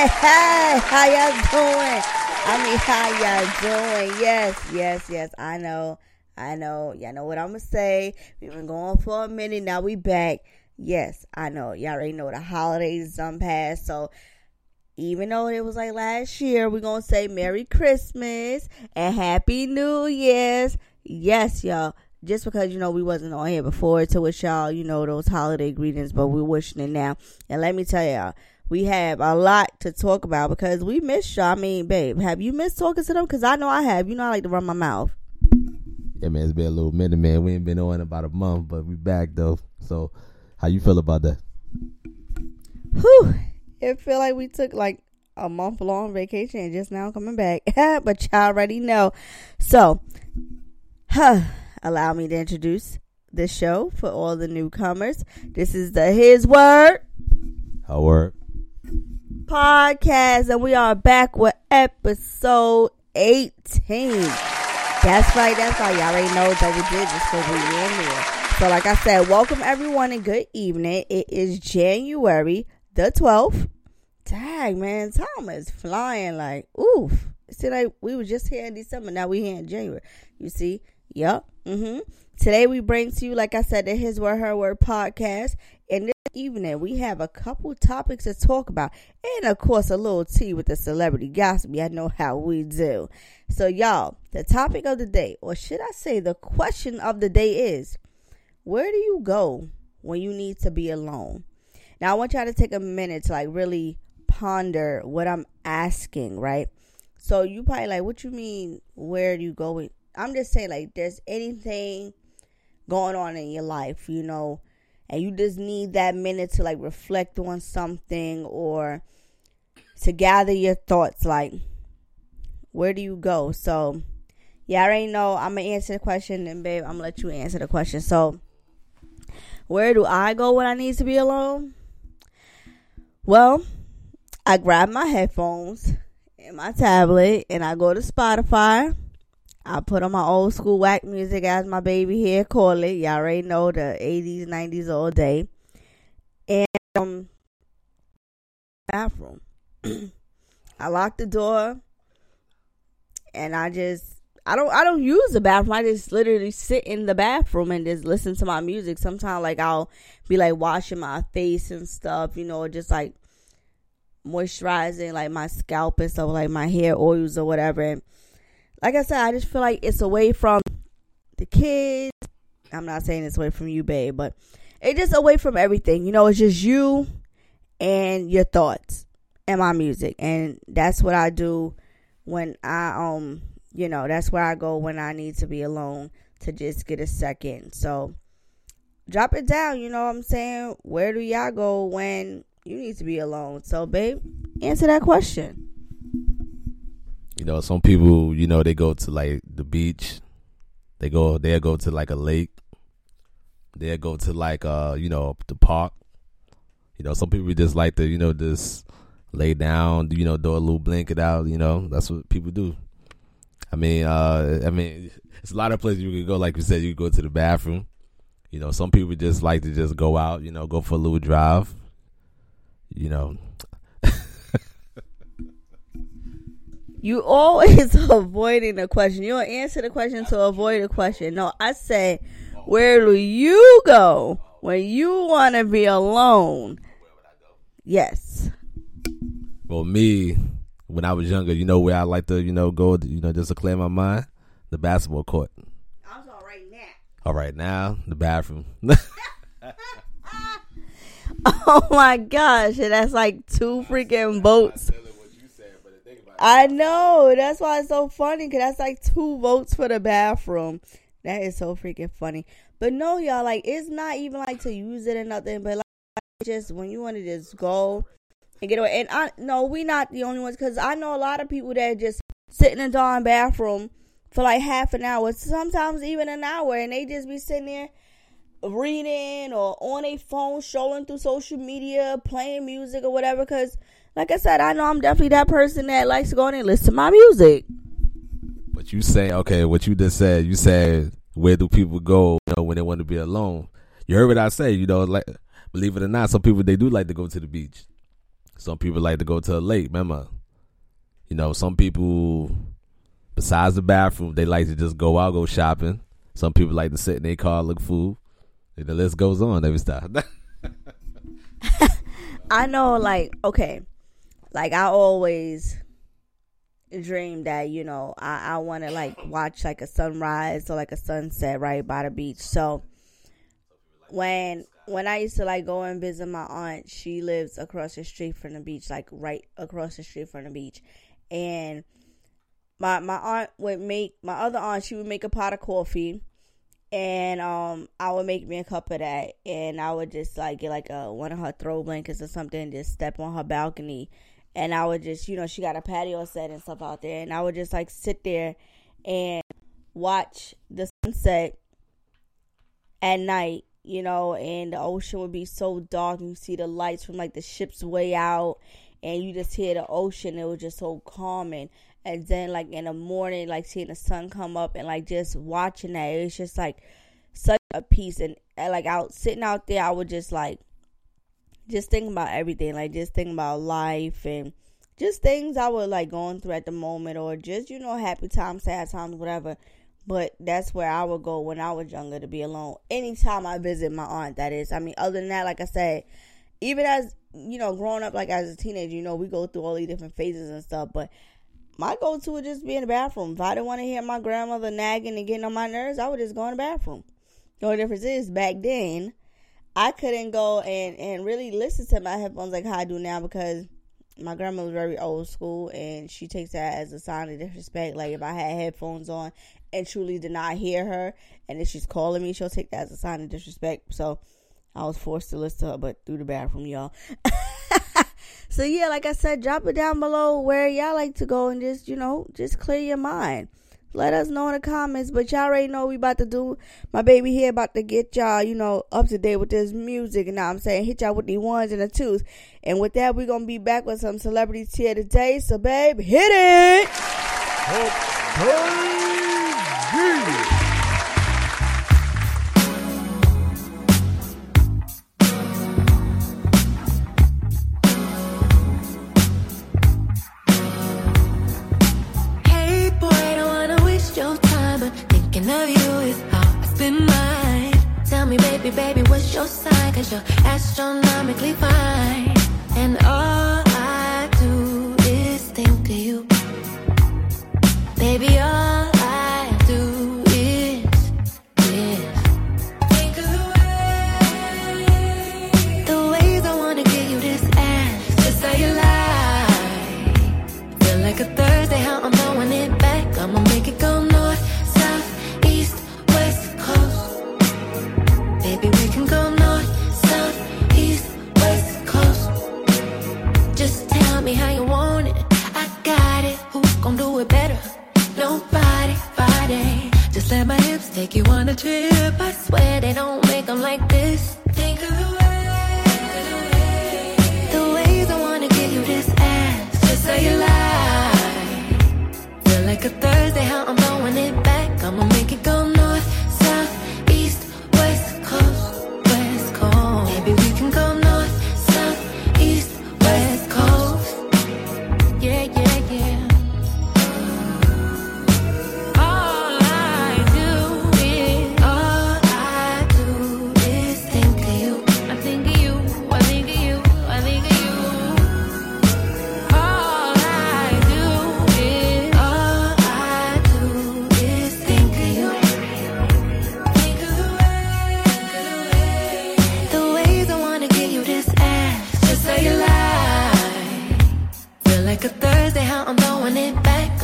Hey, how y'all doing? I mean, how y'all doing? Yes, yes, yes. I know, I know. Y'all know what I'm gonna say. We've been going for a minute. Now we back. Yes, I know. Y'all already know the holidays done passed. So even though it was like last year, we're gonna say Merry Christmas and Happy New Year's. Yes, y'all. Just because you know we wasn't on here before to wish y'all, you know, those holiday greetings, but we're wishing it now. And let me tell y'all, we have a lot to talk about because we miss y'all. I mean, babe, have you missed talking to them? Because I know I have. You know, I like to run my mouth. Yeah, man, it's been a little minute, man. We ain't been on about a month, but we back though. So, how you feel about that? Whew. It feel like we took like a month long vacation and just now coming back. but y'all already know. So, huh, allow me to introduce the show for all the newcomers. This is the His Word Her Word? Podcast, and we are back with episode 18. That's right, that's right. Y'all already know double digits because we in there. So, like I said, welcome everyone and good evening. It is January the 12th. Dang, man, time is flying like, oof. See, like we were just here in December, now we here in January. You see? Yep. Mm-hmm. Today we bring to you, like I said, the His Word Her Word podcast. And this evening we have a couple topics to talk about. And of course a little tea with the celebrity gossip. Y'all know how we do. So y'all, the topic of the day, or should I say the question of the day is, where do you go when you need to be alone? Now I want y'all to take a minute to like really ponder what I'm asking, right? So you probably like, what you mean? Where do you go? I'm just saying, like, there's anything going on in your life, you know, and you just need that minute to like reflect on something or to gather your thoughts. Like, where do you go? So, yeah, I already know. I'm gonna answer the question, and babe, I'm gonna let you answer the question. So, where do I go when I need to be alone? Well, I grab my headphones and my tablet and I go to Spotify. I put on my old school whack music as my baby here call it. Y'all already know the 80s, 90s all day. And um bathroom. I lock the door and I just I don't I don't use the bathroom. I just literally sit in the bathroom and just listen to my music. Sometimes like I'll be like washing my face and stuff, you know, just like moisturizing like my scalp and stuff, like my hair oils or whatever. And like I said, I just feel like it's away from the kids. I'm not saying it's away from you, babe, but it's just away from everything. You know, it's just you and your thoughts and my music. And that's what I do when I um you know, that's where I go when I need to be alone to just get a second. So drop it down, you know what I'm saying? Where do y'all go when you need to be alone? So babe, answer that question. You know, some people, you know, they go to like the beach. They go, they'll go to like a lake. They'll go to like, uh, you know, the park. You know, some people just like to, you know, just lay down, you know, throw a little blanket out. You know, that's what people do. I mean, uh, I mean, it's a lot of places you can go. Like you said, you go to the bathroom. You know, some people just like to just go out. You know, go for a little drive. You know, You always avoiding the question. You don't answer the question to avoid the question. No, I say, where do you go when you want to be alone? Yes. well, me when I was younger, you know where I like to, you know, go, you know, just to clear my mind, the basketball court. I'm all right now. All right, now the bathroom. Oh my gosh, that's like two freaking boats. I know. That's why it's so funny because that's like two votes for the bathroom. That is so freaking funny. But no, y'all, like it's not even like to use it or nothing, but like just when you want to just go and get away. And I no, we not the only ones because I know a lot of people that just sit in the darn bathroom for like half an hour, sometimes even an hour, and they just be sitting there reading or on a phone, scrolling through social media, playing music or whatever. Because, like I said, I know I'm definitely that person that likes to go in and listen to my music. But you say, okay, what you just said, you said, where do people go you know, when they want to be alone? You heard what I say, you know, like, believe it or not, some people, they do like to go to the beach. Some people like to go to a lake. Remember, you know, some people besides the bathroom, they like to just go out, go shopping. Some people like to sit in their car, look food. And the list goes on every stop. I know, like, okay, like I always dream that you know I, I want to like watch like a sunrise or like a sunset right by the beach. So when when I used to like go and visit my aunt, she lives across the street from the beach, like right across the street from the beach, and my my aunt would make my other aunt she would make a pot of coffee. And um I would make me a cup of that. And I would just like get like a one of her throw blankets or something and just step on her balcony and I would just you know she got a patio set and stuff out there. And I would just like sit there and watch the sunset at night you know and the ocean would be so dark. And you see the lights from like the ships way out and you just hear the ocean. It was just so calming and then like in the morning like seeing the sun come up and like just watching that it's just like such a peace. And, and like out sitting out there i would just like just thinking about everything like just thinking about life and just things i was like going through at the moment or just you know happy times sad times whatever but that's where i would go when i was younger to be alone anytime i visit my aunt that is i mean other than that like i said even as you know growing up like as a teenager you know we go through all these different phases and stuff but my go to would just be in the bathroom. If I didn't want to hear my grandmother nagging and getting on my nerves, I would just go in the bathroom. The only difference is back then, I couldn't go and, and really listen to my headphones like how I do now because my grandma was very old school and she takes that as a sign of disrespect. Like if I had headphones on and truly did not hear her and if she's calling me, she'll take that as a sign of disrespect. So I was forced to listen to her, but through the bathroom, y'all. So yeah, like I said, drop it down below where y'all like to go and just, you know, just clear your mind. Let us know in the comments. But y'all already know we about to do. My baby here about to get y'all, you know, up to date with this music. And now I'm saying hit y'all with the ones and the twos. And with that, we're gonna be back with some celebrities here today. So babe, hit it. Baby, what's your sign? Cause you're astronomically fine. And all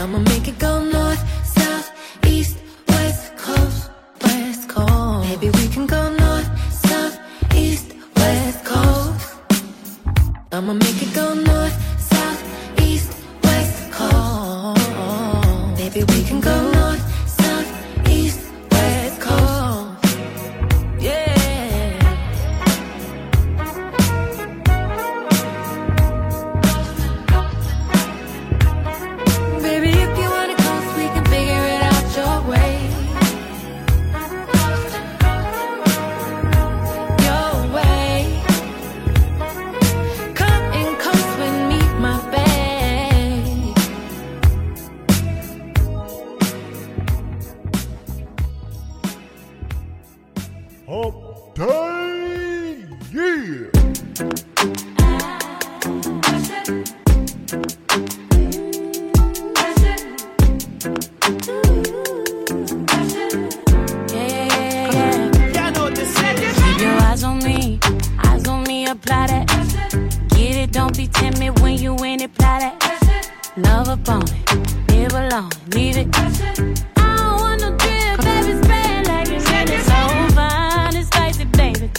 I'ma make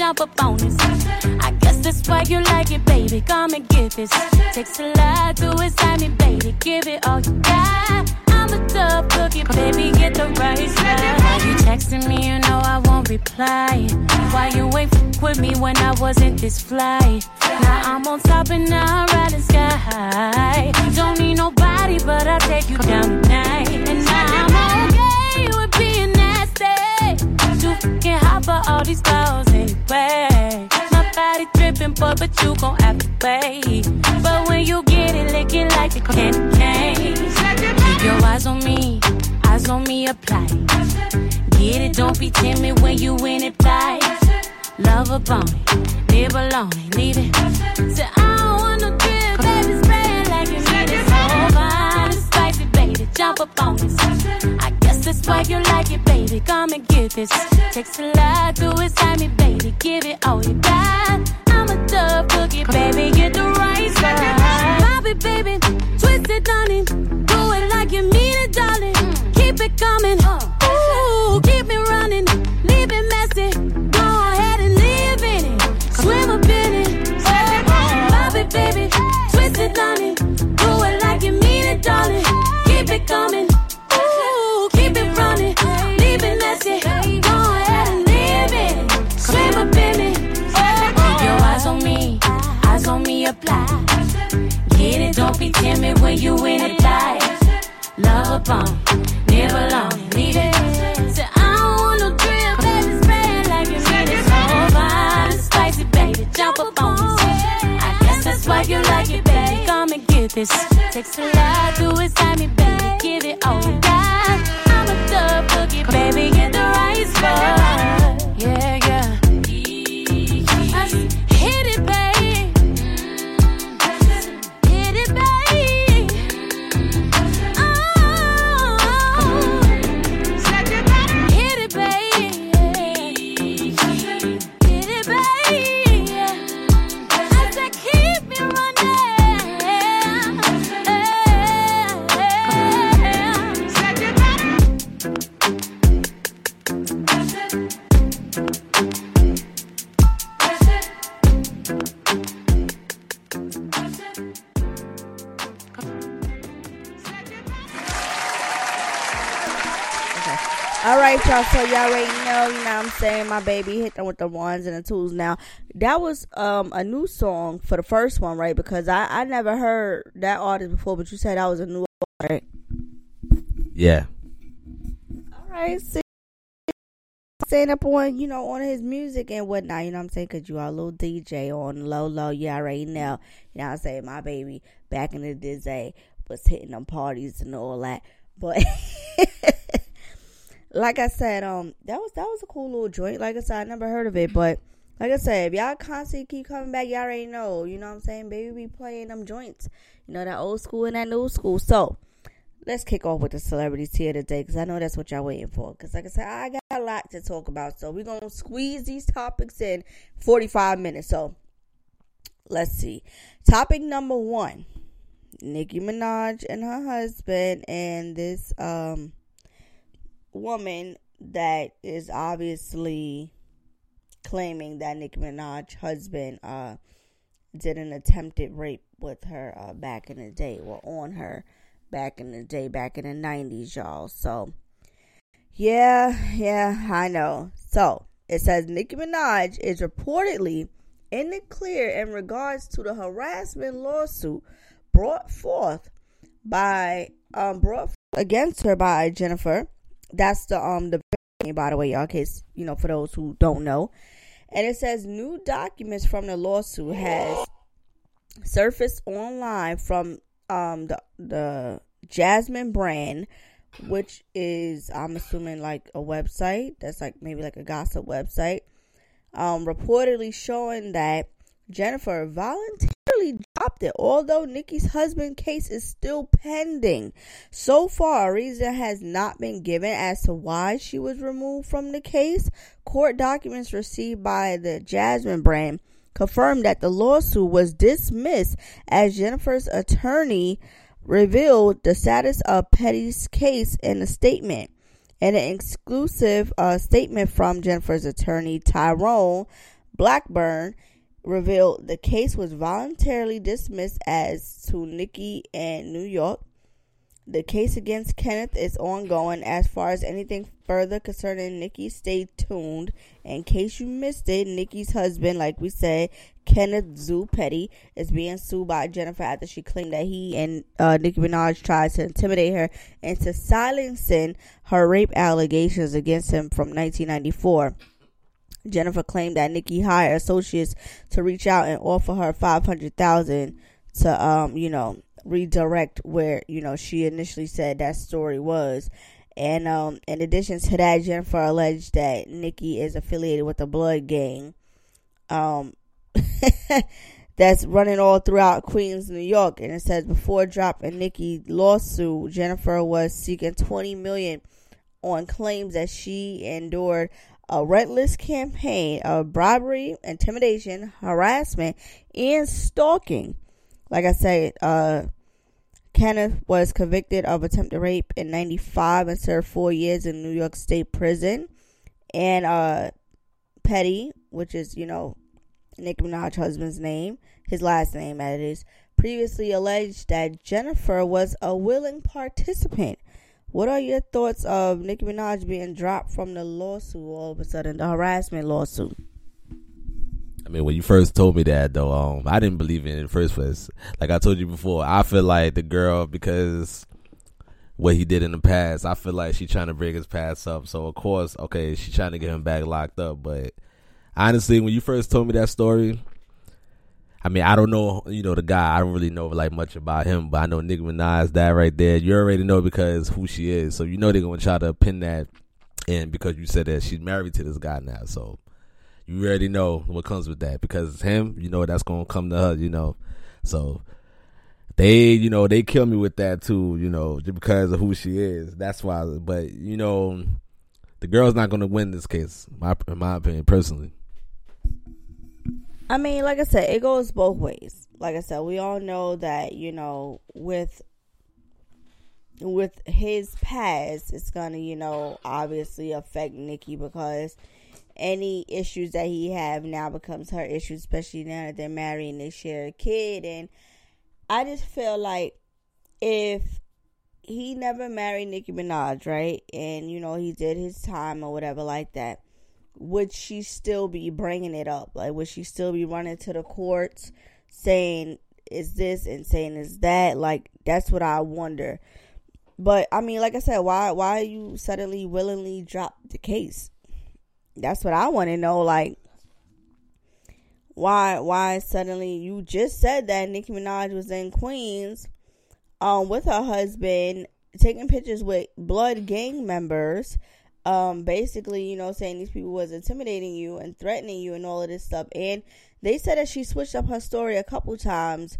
jump up on this. I guess that's why you like it, baby. Come and get this. Takes a lot to excite me, baby. Give it all you got. Tough cookie, baby. Get the right side. You texting me? You know I won't reply. Why you ain't f- with me when I wasn't this fly? Now I'm on top and now I'm riding sky. high. Don't need nobody, but I'll take you down tonight. And now I'm okay with being nasty. Too fucking hot for all these girls anyway. My body dripping, boy, but you gon' have to wait. But when you get it, lick it like a candy cane. Keep your eyes on me, eyes on me, apply. Get it, don't be timid when you in it, fly. Love a it, live alone it, leave it. Say, I don't want no drip, baby, spray it like you need it. So fine, spicy, baby, jump up on this. Why you like it, baby. Come and get this. Takes a lot to excite me, baby. Give it all you got. I'm a tough cookie, baby. Get the right side. Pop it, baby. Twist it, honey. Do it like you mean it, darling. Keep it coming. Ooh, keep me running. Leave it messy. Go ahead and live in it. Swim up in it. Pop it, baby. Twist it, honey. Do it like you mean it, darling. Keep it coming. Be timid when you in it, die. Love a upon, live alone, leave it. I don't want no drill, baby, like you need it. And spicy, baby, jump up on. I guess that's why you like it, baby. Come and get this. Takes a lot to excite me, baby. Give it all you So y'all already know, you know what I'm saying? My baby hit them with the ones and the twos. Now, that was um a new song for the first one, right? Because I, I never heard that artist before, but you said that was a new artist. Yeah. All right, see. Stand up on, you know, on his music and whatnot, you know what I'm saying? Because you are a little DJ on low, low. You already know. You know what I'm saying? My baby back in the day was hitting them parties and all that. But like I said, um, that was that was a cool little joint. Like I said, I never heard of it, but like I said, if y'all constantly keep coming back, y'all already know. You know what I'm saying? Baby be playing them joints. You know that old school and that new school. So let's kick off with the celebrities here today because I know that's what y'all waiting for. Because like I said, I got a lot to talk about. So we're gonna squeeze these topics in 45 minutes. So let's see. Topic number one. Nicki Minaj and her husband and this um woman that is obviously claiming that Nicki Minaj's husband uh did an attempted rape with her uh, back in the day or on her back in the day back in the 90s y'all so yeah yeah I know so it says Nicki Minaj is reportedly in the clear in regards to the harassment lawsuit brought forth by um brought against her by Jennifer. That's the um the by the way, y'all, case you know for those who don't know. And it says new documents from the lawsuit has surfaced online from um the the Jasmine brand, which is I'm assuming like a website that's like maybe like a gossip website. um, reportedly showing that Jennifer dropped it, although Nicki's husband case is still pending. So far, a reason has not been given as to why she was removed from the case. Court documents received by the Jasmine brand confirmed that the lawsuit was dismissed as Jennifer's attorney revealed the status of Petty's case in a statement. In an exclusive uh, statement from Jennifer's attorney, Tyrone Blackburn, revealed the case was voluntarily dismissed as to Nicki and New York. The case against Kenneth is ongoing. As far as anything further concerning Nicki, stay tuned. In case you missed it, Nicki's husband, like we said, Kenneth Zoo Petty, is being sued by Jennifer after she claimed that he and uh, Nicki Minaj tried to intimidate her into silencing her rape allegations against him from 1994. Jennifer claimed that Nicki hired associates to reach out and offer her five hundred thousand to um, you know, redirect where, you know, she initially said that story was. And um in addition to that, Jennifer alleged that Nicki is affiliated with the blood gang. Um that's running all throughout Queens, New York. And it says before dropping Nicki lawsuit, Jennifer was seeking twenty million on claims that she endured a relentless campaign of bribery, intimidation, harassment, and stalking. Like I said, uh, Kenneth was convicted of attempted rape in 95 and served four years in New York State prison. And uh, Petty, which is, you know, Nicki Minaj's husband's name, his last name, that is, previously alleged that Jennifer was a willing participant what are your thoughts of Nicki Minaj being dropped from the lawsuit all of a sudden, the harassment lawsuit? I mean, when you first told me that, though, um, I didn't believe it in the first place. Like I told you before, I feel like the girl because what he did in the past. I feel like she's trying to bring his past up. So of course, okay, she's trying to get him back locked up. But honestly, when you first told me that story, I mean, I don't know, you know, the guy. I don't really know like much about him, but I know Nicki Minaj, that right there. You already know because who she is, so you know they're gonna try to pin that in because you said that she's married to this guy now. So you already know what comes with that because him, you know, that's gonna come to her, you know. So they, you know, they kill me with that too, you know, just because of who she is. That's why. But you know, the girl's not gonna win this case, my in my opinion, personally. I mean, like I said, it goes both ways. Like I said, we all know that, you know, with with his past, it's gonna, you know, obviously affect Nicki because any issues that he have now becomes her issue, especially now that they're married and they share a kid. And I just feel like if he never married Nicki Minaj, right, and you know he did his time or whatever like that, would she still be bringing it up? Like, would she still be running to the courts saying, is this and saying, is that? Like, that's what I wonder. But, I mean, like I said, why, why you suddenly willingly drop the case? That's what I want to know. Like, why, why suddenly you just said that Nicki Minaj was in Queens, um, with her husband, taking pictures with blood gang members um, basically, you know, saying these people was intimidating you and threatening you and all of this stuff. And they said that she switched up her story a couple times.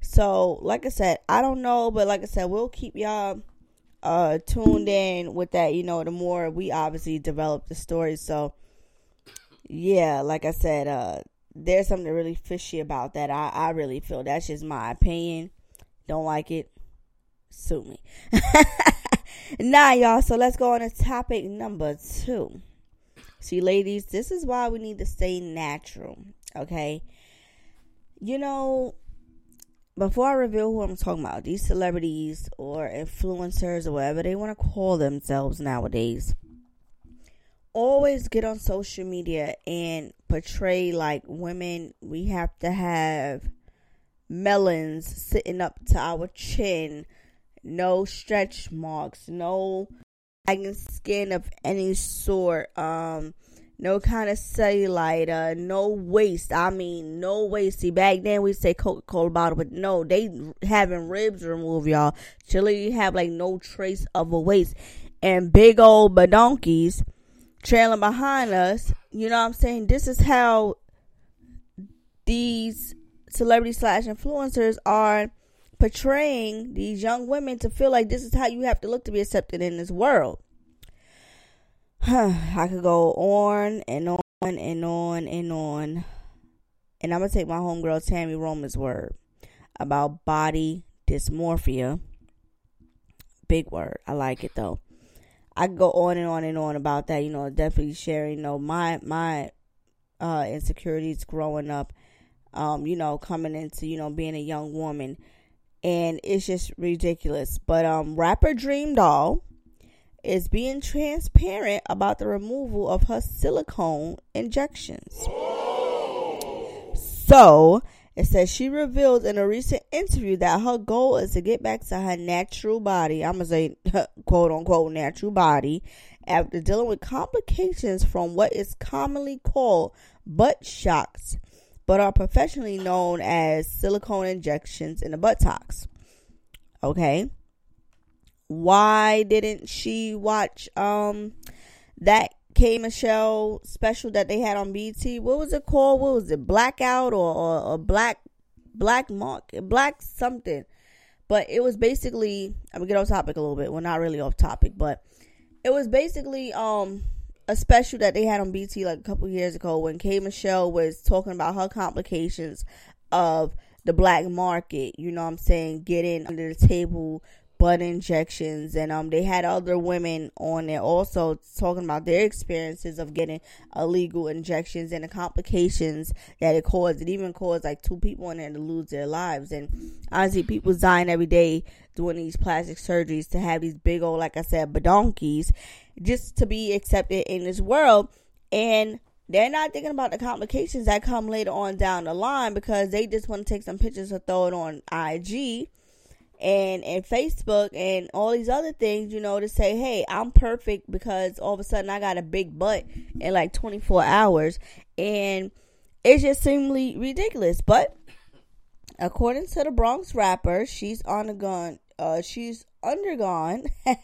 So, like I said, I don't know, but like I said, we'll keep y'all uh tuned in with that. You know, the more we obviously develop the story. So, yeah, like I said, uh, there's something really fishy about that. I I really feel that's just my opinion. Don't like it. Sue me. nah, y'all. So let's go on to topic number two. See, ladies, this is why we need to stay natural. Okay. You know, before I reveal who I'm talking about, these celebrities or influencers or whatever they want to call themselves nowadays, always get on social media and portray like women, we have to have melons sitting up to our chin no stretch marks, no sagging skin of any sort, um, no kind of cellulite, uh, no waist. I mean, no waist. See, back then we say Coca Cola bottle, but no, they having ribs removed, y'all. Chile, you have like no trace of a waist, and big old badonkeys trailing behind us, you know what I'm saying? This is how these celebrity slash influencers are portraying these young women to feel like this is how you have to look to be accepted in this world. I could go on and on and on and on. And I'm going to take my homegirl Tammy Roman's word about body dysmorphia. Big word. I like it though. I could go on and on and on about that. You know, definitely sharing, you know, my my uh, insecurities growing up. Um, you know, coming into you know being a young woman, and it's just ridiculous. But um, rapper Dream Doll is being transparent about the removal of her silicone injections. So it says she revealed in a recent interview that her goal is to get back to her natural body. I'm gonna say quote unquote natural body after dealing with complications from what is commonly called butt shots, but are professionally known as silicone injections in the buttocks. Okay. Why didn't she watch um that K Michelle special that they had on BT? What was it called? What was it? Blackout or, or, or Black Black Mark Black something. But it was basically I'm gonna get off topic a little bit. Well not really off topic, but it was basically um a special that they had on BT like a couple years ago when K Michelle was talking about her complications of the black market, you know what I'm saying, getting under the table butt injections. And um they had other women on there also talking about their experiences of getting illegal injections and the complications that it caused. It even caused like two people in there to lose their lives. And honestly people's dying every day doing these plastic surgeries to have these big old like i said badonkies just to be accepted in this world and they're not thinking about the complications that come later on down the line because they just want to take some pictures and throw it on IG and and Facebook and all these other things, you know, to say, hey, I'm perfect because all of a sudden I got a big butt in like 24 hours, and it just seemed ridiculous. But according to the Bronx rapper, she's undergone, uh, she's undergone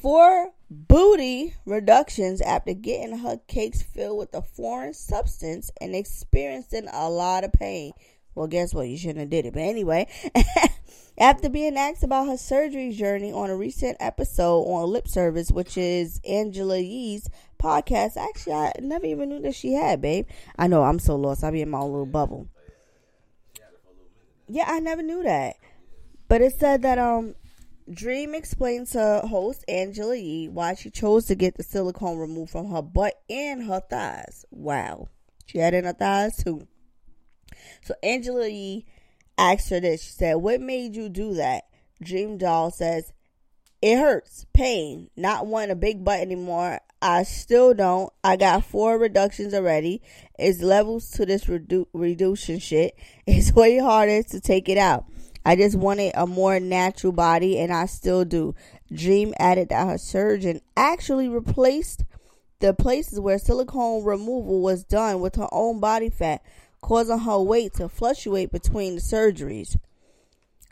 four booty reductions after getting her cakes filled with a foreign substance and experiencing a lot of pain. Well, guess what? You shouldn't have did it. But anyway, after being asked about her surgery journey on a recent episode on Lip Service, which is Angela Yee's podcast, actually, I never even knew that she had, babe. I know I'm so lost. I be in my own little bubble. Yeah, I never knew that. But it said that um Dream explained to host Angela Yee why she chose to get the silicone removed from her butt and her thighs. Wow. She had in her thighs too. So Angela Yee asked her this. She said, What made you do that? Dream Doll says, It hurts, pain, not wanting a big butt anymore. I still don't. I got four reductions already. It's levels to this redu- reduction shit. It's way harder to take it out. I just wanted a more natural body, and I still do. Dream added that her surgeon actually replaced the places where silicone removal was done with her own body fat, causing her weight to fluctuate between the surgeries.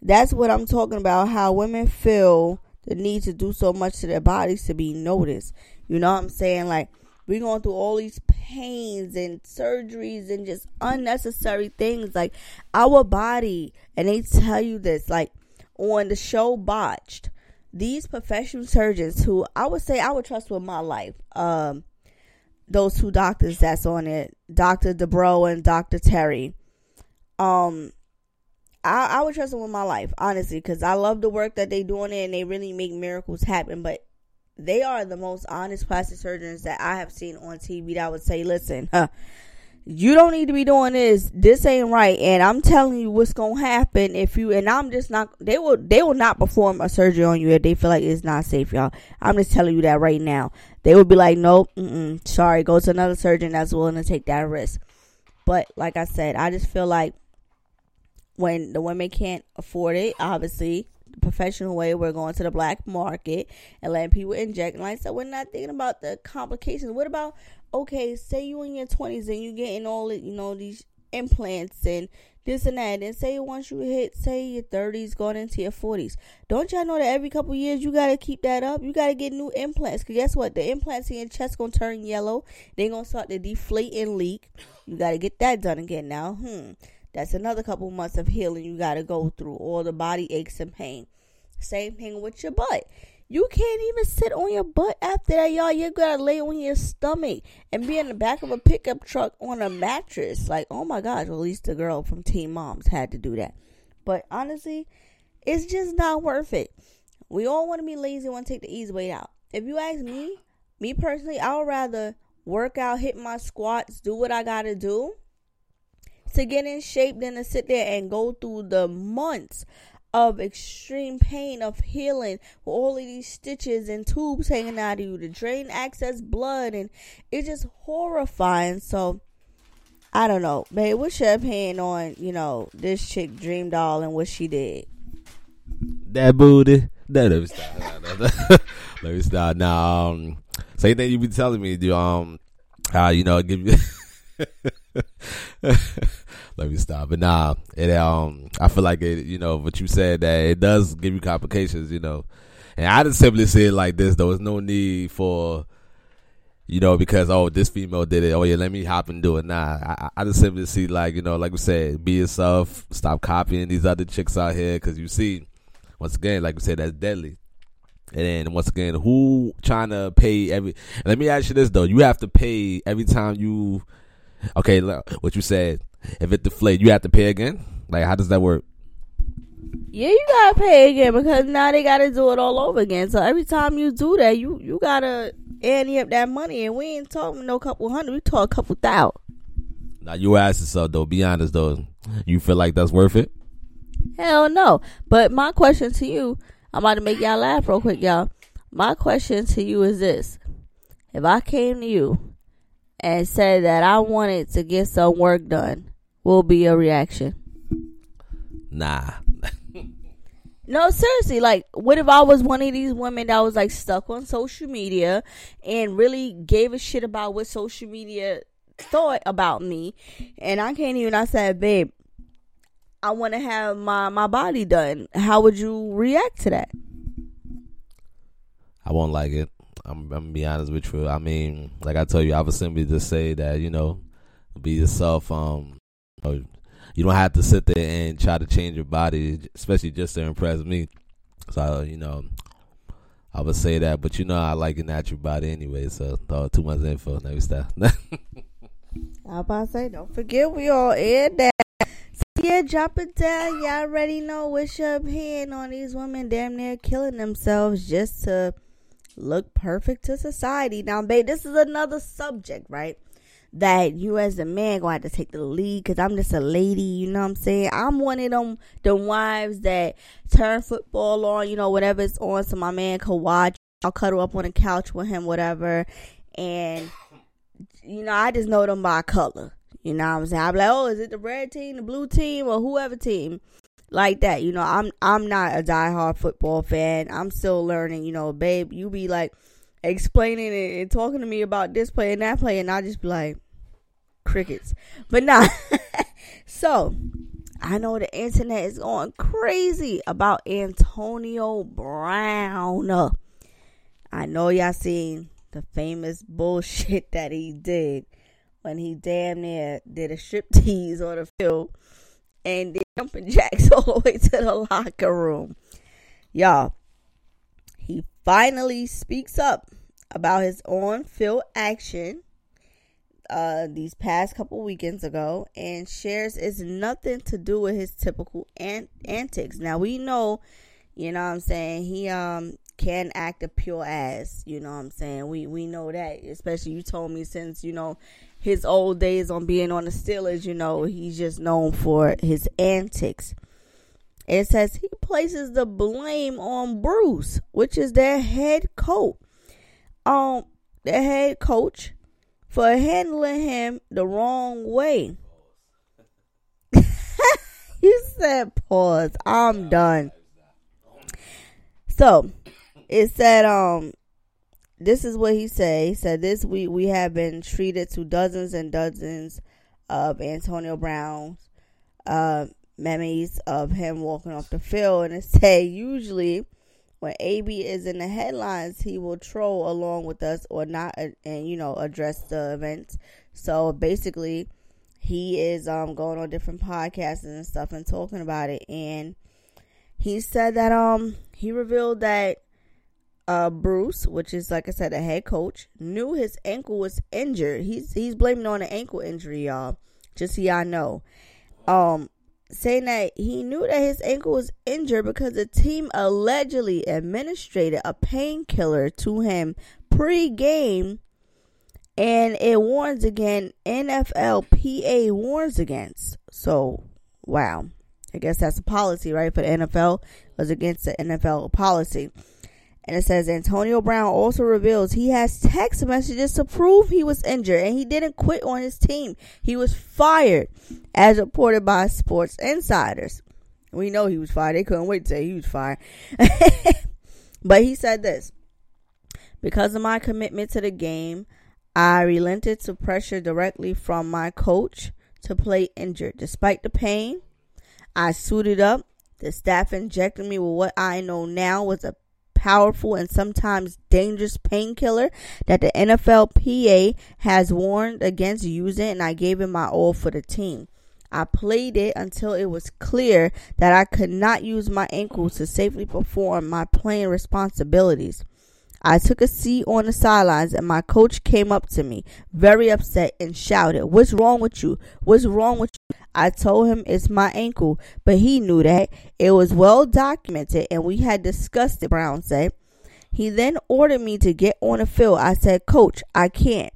That's what I'm talking about. How women feel the need to do so much to their bodies to be noticed. You know what I'm saying? Like, we're going through all these pains and surgeries and just unnecessary things. Like, our body, and they tell you this, like, on the show Botched, these professional surgeons who I would say I would trust with my life, um, those two doctors that's on it, Dr. Dubrow and Dr. Terry. Um, I, I would trust them with my life, honestly, because I love the work that they doing it and they really make miracles happen. But they are the most honest plastic surgeons that I have seen on TV that would say, listen, huh, you don't need to be doing this. This ain't right. And I'm telling you what's gonna happen if you and I'm just not they will they will not perform a surgery on you if they feel like it's not safe, y'all. I'm just telling you that right now. They would be like, Nope, sorry, go to another surgeon that's willing to take that risk. But like I said, I just feel like when the women can't afford it, obviously, professional way, we're going to the black market and letting people inject. And like I said, we're not thinking about the complications. What about okay, say you in your twenties and you getting all you know, these implants and this and that. And say once you hit, say your 30s, going into your 40s, don't y'all know that every couple years you gotta keep that up? You gotta get new implants. Cause guess what? The implants in your chest gonna turn yellow. They gonna start to deflate and leak. You gotta get that done again now. Hmm. That's another couple months of healing you gotta go through. All the body aches and pain. Same thing with your butt. You can't even sit on your butt after that, y'all. You gotta lay on your stomach and be in the back of a pickup truck on a mattress. Like, oh my gosh, well, at least the girl from Teen Moms had to do that. But honestly, it's just not worth it. We all want to be lazy, want to take the easy way out. If you ask me, me personally, I would rather work out, hit my squats, do what I gotta do to get in shape than to sit there and go through the months of extreme pain of healing with all of these stitches and tubes hanging out of you to drain excess blood and it's just horrifying so i don't know babe what's your opinion on you know this chick dream doll and what she did that booty. That let me stop. let me stop. Now, um, same thing you be telling me. Do um, how you know give you. let me stop. But nah, it um, I feel like it. You know what you said that it does give you complications. You know, and I just simply say it like this: though, there's no need for. You know, because oh, this female did it. Oh yeah, let me hop and do it. Nah, I, I just simply see like you know, like we said, be yourself. Stop copying these other chicks out here because you see, once again, like we said, that's deadly. And then once again, who trying to pay every? Let me ask you this though: you have to pay every time you. Okay, look, what you said. If it deflates, you have to pay again. Like, how does that work? yeah you gotta pay again because now they gotta do it all over again so every time you do that you you gotta ante up that money and we ain't talking no couple hundred we talk a couple thousand Now you ask yourself though. Be honest though. You feel like that's worth it? Hell no. But my question to you, I'm about to make y'all laugh real quick, y'all. My question to you is this. If I came to you and say that I wanted to get some work done, will be your reaction? Nah. No, seriously, like, what if I was one of these women that was like stuck on social media and really gave a shit about what social media thought about me? And I can't even, I said, babe, I want to have my, my body done. How would you react to that? I won't like it. I'm, I'm gonna be honest with you. I mean, like I told you, I would simply just say that you know, be yourself. Um, you, know, you don't have to sit there and try to change your body, especially just to impress me. So you know, I would say that. But you know, I like a natural body anyway. So uh, too much info. Never stop. I about to say, don't forget we all in that. Yeah, drop it down. Y'all already know what's your opinion on these women damn near killing themselves just to look perfect to society. Now, babe, this is another subject, right? That you as a man gonna have to take the lead because I'm just a lady, you know what I'm saying? I'm one of them the wives that turn football on, you know, whatever it's on so my man can watch. I'll cuddle up on the couch with him, whatever. And you know, I just know them by color. You know what I'm saying? I'm like, oh, is it the red team, the blue team, or whoever team? Like that. You know, I'm I'm not a diehard football fan. I'm still learning, you know, babe, you be like explaining it and talking to me about this play and that play, and I just be like crickets. But nah. so I know the internet is going crazy about Antonio Brown. I know y'all seen the famous bullshit that he did when he damn near did a striptease on the field and did jumping jacks all the way to the locker room. Y'all, he finally speaks up about his on field action uh, these past couple weekends ago and shares it's nothing to do with his typical an- antics. Now we know, you know what I'm saying, he um can act a pure ass, you know what I'm saying? We we know that, especially you told me since, you know, his old days on being on the Steelers, you know, he's just known for his antics. It says he places the blame on Bruce, which is their head coach. Um, their head coach for handling him the wrong way. you said pause. I'm done. So it said um this is what he. He said this week we have been treated to dozens and dozens of Antonio Brown's uh, memes of him walking off the field, and it said usually when AB is in the headlines, he will troll along with us or not, uh, and you know address the events. So basically, he is um going on different podcasts and stuff and talking about it, and he said that um he revealed that uh, Bruce, which is like I said, a head coach, knew his ankle was injured. He's he's blaming on an ankle injury, y'all. Just so y'all know. Um, saying that he knew that his ankle was injured because the team allegedly administered a painkiller to him pre-game, and it warns again. NFLPA warns against. So, wow. I guess that's a policy, right? For the NFL it was against the NFL policy. And it says Antonio Brown also reveals he has text messages to prove he was injured and he didn't quit on his team. He was fired, as reported by Sports Insiders. We know he was fired. They couldn't wait to say he was fired. but he said this Because of my commitment to the game, I relented to pressure directly from my coach to play injured. Despite the pain, I suited up. The staff injected me with what I know now was a powerful and sometimes dangerous painkiller that the NFLPA has warned against using, and I gave it my all for the team. I played it until it was clear that I could not use my ankles to safely perform my playing responsibilities. I took a seat on the sidelines and my coach came up to me, very upset, and shouted, What's wrong with you? What's wrong with? I told him it's my ankle, but he knew that. It was well documented and we had discussed it, Brown said. He then ordered me to get on the field. I said, Coach, I can't.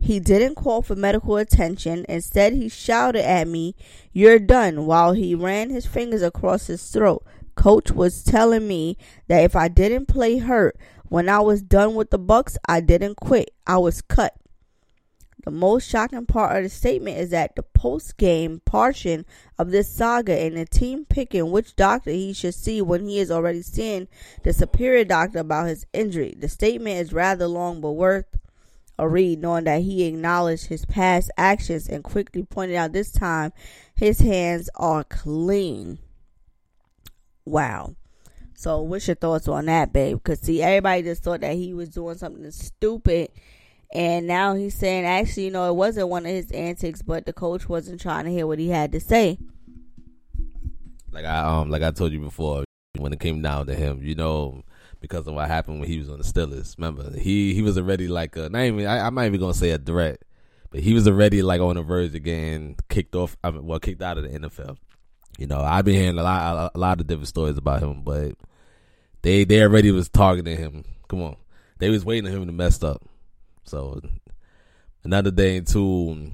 He didn't call for medical attention. Instead, he shouted at me, You're done, while he ran his fingers across his throat. Coach was telling me that if I didn't play hurt, when I was done with the Bucks, I didn't quit. I was cut. The most shocking part of the statement is that the post game portion of this saga and the team picking which doctor he should see when he is already seeing the superior doctor about his injury. The statement is rather long but worth a read, knowing that he acknowledged his past actions and quickly pointed out this time his hands are clean. Wow. So, what's your thoughts on that, babe? Because see, everybody just thought that he was doing something stupid, and now he's saying actually, you know, it wasn't one of his antics, but the coach wasn't trying to hear what he had to say. Like I um, like I told you before, when it came down to him, you know, because of what happened when he was on the Steelers. Remember, he he was already like a, not even I, I'm not even gonna say a threat, but he was already like on the verge of getting kicked off. I mean, well, kicked out of the NFL. You know, I've been hearing a lot, a lot of different stories about him, but they they already was targeting him. Come on, they was waiting for him to mess up. So another thing too,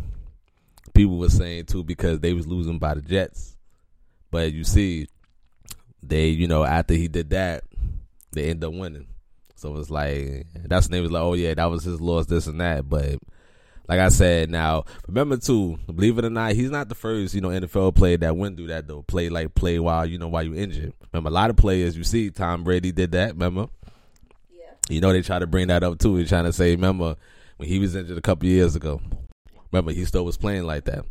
people were saying too because they was losing by the Jets, but you see, they you know after he did that, they end up winning. So it's like that's the name was like, oh yeah, that was his loss, this and that, but like I said, now remember too, believe it or not, he's not the first, you know, NFL player that went through that though. Play like play while you know while you injured. Remember a lot of players you see, Tom Brady did that, remember? You know they try to bring that up too. He's trying to say, remember when he was injured a couple years ago. Remember he still was playing like that.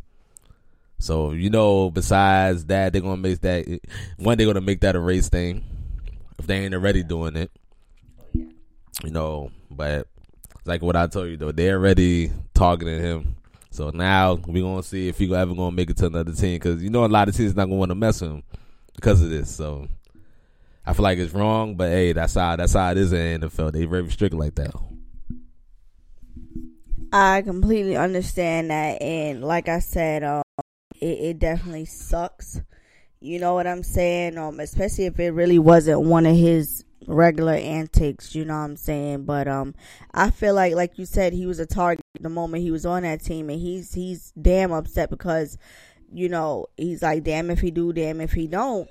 So, you know, besides that, they're gonna make that one they're gonna make that a race thing. If they ain't already doing it. You know, but like what I told you though, they're already targeting him. So now we gonna see if he ever gonna make it to another team because you know a lot of teams not gonna want to mess with him because of this. So I feel like it's wrong, but hey, that's how that's how it is in the NFL. They very strict like that. I completely understand that, and like I said, um, it, it definitely sucks. You know what I'm saying? Um, especially if it really wasn't one of his regular antics, you know what I'm saying? But um I feel like like you said he was a target the moment he was on that team and he's he's damn upset because you know, he's like damn if he do, damn if he don't.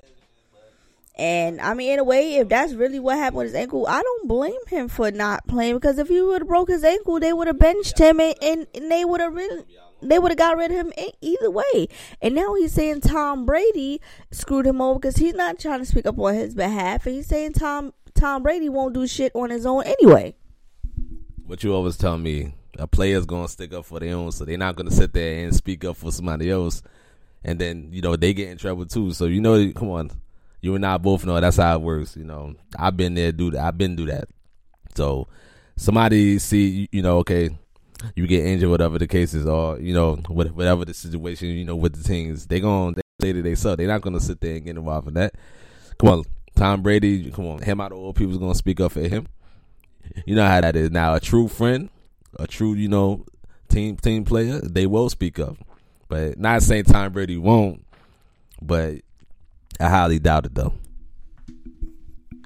And I mean, in a way, if that's really what happened with his ankle, I don't blame him for not playing because if he would have broke his ankle, they would have benched him and, and, they would have really they would have got rid of him either way. And now he's saying Tom Brady screwed him over because he's not trying to speak up on his behalf. And he's saying Tom Tom Brady won't do shit on his own anyway. What you always tell me, a player's gonna stick up for their own, so they're not gonna sit there and speak up for somebody else, and then you know they get in trouble too. So you know, come on, you and I both know that's how it works. You know, I've been there, do that. I've been do that. So somebody see, you know, okay, you get injured, whatever the case is, or you know, whatever the situation, you know, with the teams, they gonna they say that they suck. They're not gonna sit there and get involved in that. Come on, Tom Brady, come on, him out of all people's gonna speak up for him. You know how that is. Now, a true friend, a true, you know, team team player, they will speak up. But not saying Tom Brady won't, but I highly doubt it though.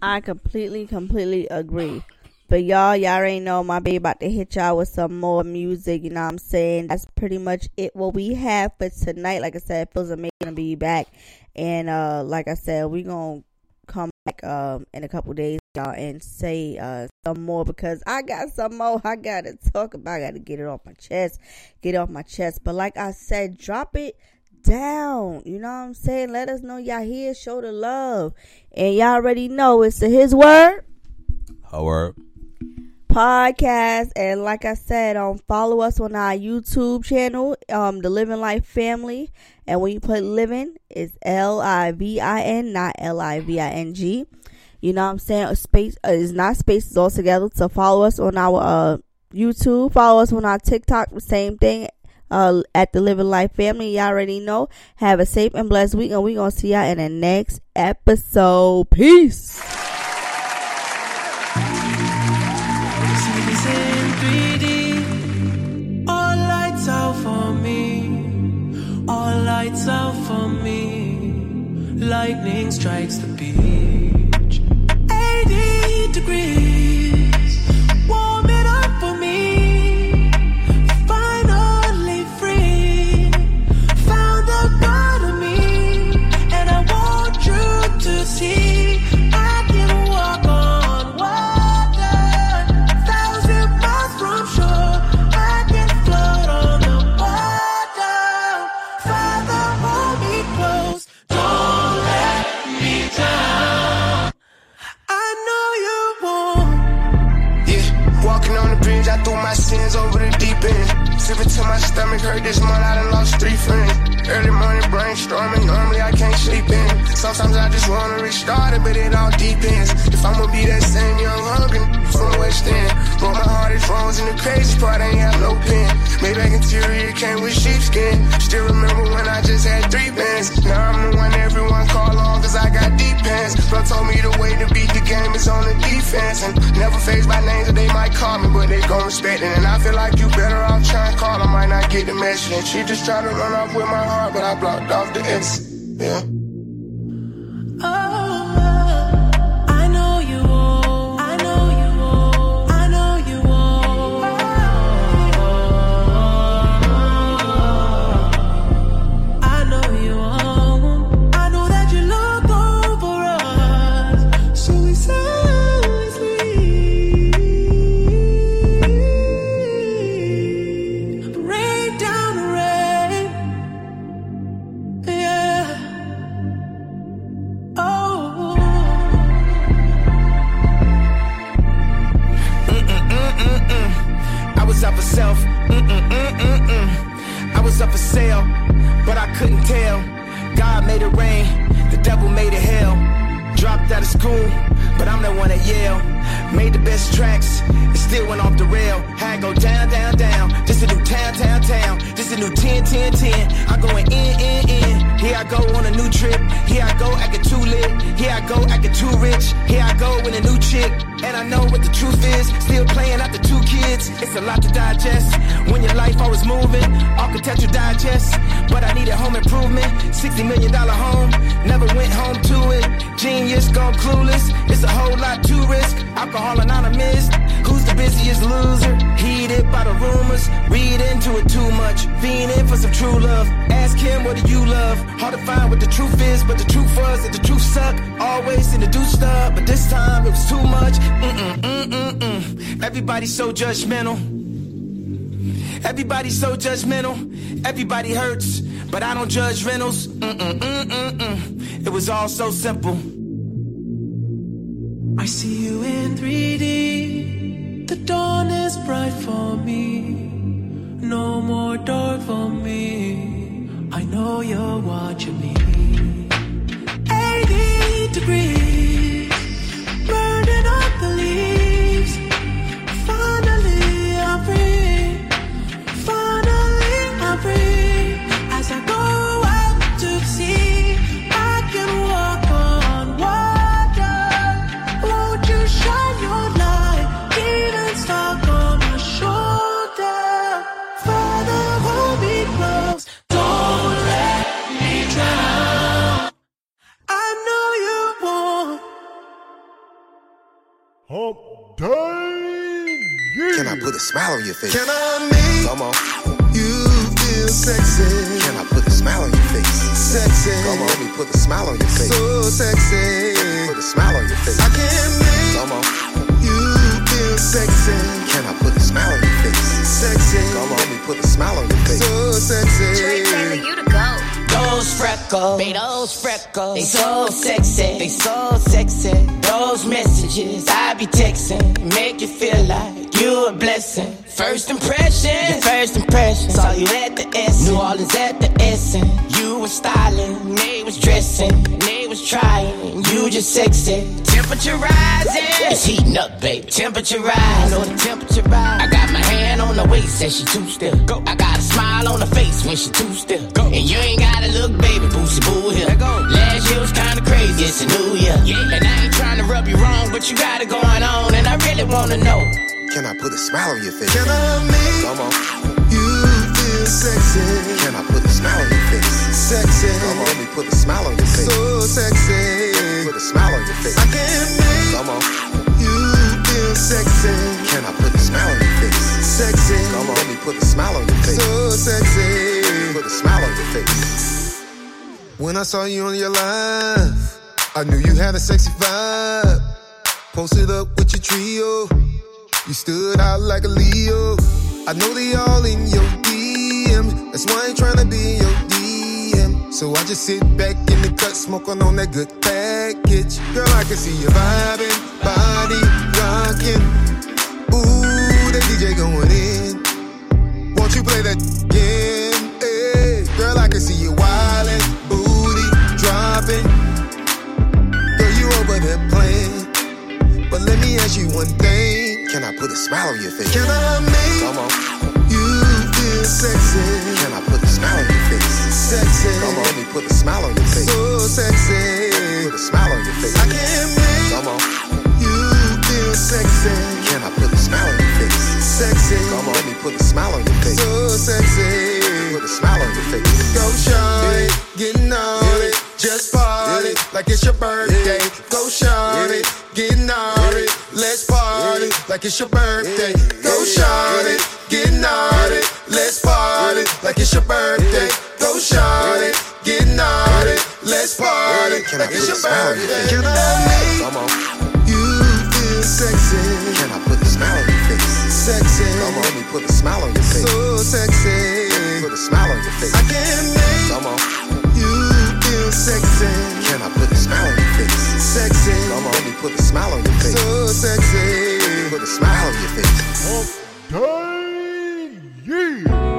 I completely, completely agree. But y'all, y'all already know my baby about to hit y'all with some more music. You know what I'm saying? That's pretty much it. What we have for tonight. Like I said, feels amazing to be back. And uh, like I said, we gonna come back um in a couple days, y'all, and say uh some more because I got some more I gotta talk about. I gotta get it off my chest, get it off my chest. But like I said, drop it down. You know what I'm saying? Let us know y'all here, show the love. And y'all already know it's to his word. Her word. Podcast. And like I said, um follow us on our YouTube channel, um, the Living Life Family. And when you put living, it's L I V I N, not L I V I N G. You know what I'm saying? A space uh, is not spaces all together. So follow us on our uh YouTube, follow us on our TikTok, same thing uh, at the Living Life family. Y'all already know. Have a safe and blessed week, and we gonna see y'all in the next episode. Peace. Cities in 3D. All lights out for me. All lights out for me. Lightning strikes the beach. 80 degrees. Threw over the. Sipping till my stomach hurt this month, I done lost three friends. Early morning brainstorming, normally I can't sleep in. Sometimes I just wanna restart it, but it all depends. If I'ma be that same young hungry from West End. But my heart is frozen, the crazy part ain't have no pen. Maybach interior came with sheepskin. Still remember when I just had three bands. Now I'm the one everyone call on, cause I got deep pants. Bro told me the way to beat the game is on the defense. And never phased by names that they might call me, but they gon' respect it. And I feel like you better off trying call, I might not get the message. She just tried to run off with my heart, but I blocked off the X. Yeah. Was up for sale, but I couldn't tell. God made it rain, the devil made it hell. Dropped out of school, but I'm the one at Yale. Made the best tracks, and still went off the rail. Had go down, down, down. This a new town, town, town. This a new 10, 10, 10. I going in, in, in. Here I go on a new trip. Here I go acting too lit. Here I go acting too rich. Here I go with a new chick. And I know what the truth is. Still playing out the two kids. It's a lot to digest. When your life always moving. Architecture digest. But I needed home improvement. $60 million home. Never went home to it. Genius gone clueless. It's a whole lot to risk. Alcohol anonymous. Who's the busiest loser? Heated by the rumors. Read into it too much. Fiending for some true love. Ask him what do you love? Hard to find what the truth is, but the truth was that the truth suck. Always in the do stuff, but this time it was too much. Mm-mm, mm-mm, mm. Everybody's so judgmental. Everybody's so judgmental. Everybody hurts, but I don't judge rentals. Mm-mm, mm-mm, mm. It was all so simple. I see you in 3D. The dawn is bright for me. No more dark for me. I know you're watching me. 80 degrees, burning up face? Can I make Come on. you feel sexy? Can I put a smile on your face? Sexy. Come on, let me put a smile on your face. So sexy. Put a smile on your face. I can make Come on. you feel sexy. Can I put a smile on your face? Sexy. Come on, let me put a smile on your face. So sexy. you to go. Those freckles, they those freckles, they so sexy, they so sexy. Those messages I be texting First impression, your first impression. Saw you at the S, New Orleans at the Essen. You was styling, they was dressing, they was trying. You just sexy. Temperature rising, it's heating up, baby. Temperature rise, know the temperature rise. I got my hand on the waist, said she too still. Go. I got a smile on the face when she too still. Go. And you ain't gotta look, baby, boosty boo here. Go. Last year was kinda crazy, it's a new year. Yeah. And I ain't trying to rub you wrong, but you got it going on, and I really wanna know. Can I put a smile on your face? Can I make Come on. you feel sexy? Can I put a smile on your face? Sexy. Come on, let me put a smile on your face. So sexy. Put a smile on your face. I can make Come on. you feel sexy. Can I put a smile on your face? Sexy. Come on, let me put a smile on your face. So sexy. Put a smile on your face. When I saw you on your live, I knew you had a sexy vibe. Posted up with your trio, you stood out like a Leo. I know they all in your DM, that's why I ain't tryna be in your DM. So I just sit back in the cut, smoking on that good package. Girl, I can see you vibing, body rocking. Ooh, that DJ going in. Won't you play that again? Hey, girl, I can see you wildin', booty dropping. Girl, you over there playing. But let me ask you one thing. Can I put a smile on your face? Can I make Come on. you feel sexy? Can I put a smile on your face? Sexy. Come on, let me put a smile on your face. So sexy. Put a smile on your face. I can make Come on. you feel sexy. Can I put a smile on your face? Sexy. Come on, let me put a smile on your face. So sexy. Put a smile on your face. Go shawty, getting on it, just party like it's your birthday. Go shawty, getting on it, let's party like it's your birthday. Go shawty, getting on it, let's party like it's your birthday. Go shawty, getting on it, let's party Can I like it's your smile on your birthday. Can I? Make you feel sexy, Can I put a smile on your face? sexy, Come on, let me put a smile on your face. so sexy? Put a smile on your face. I can't make Come on. You feel sexy. Can I put a smile on your face? Sexy. Come on, let me put a smile on your face. So sexy. Put a smile on your face. Hump day. Yeah.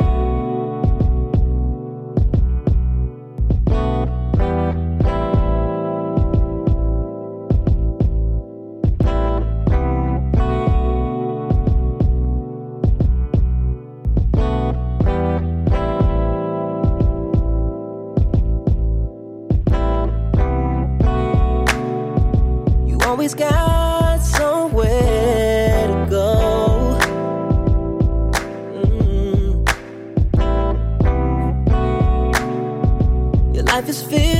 Always got somewhere to go. Mm. Your life is filled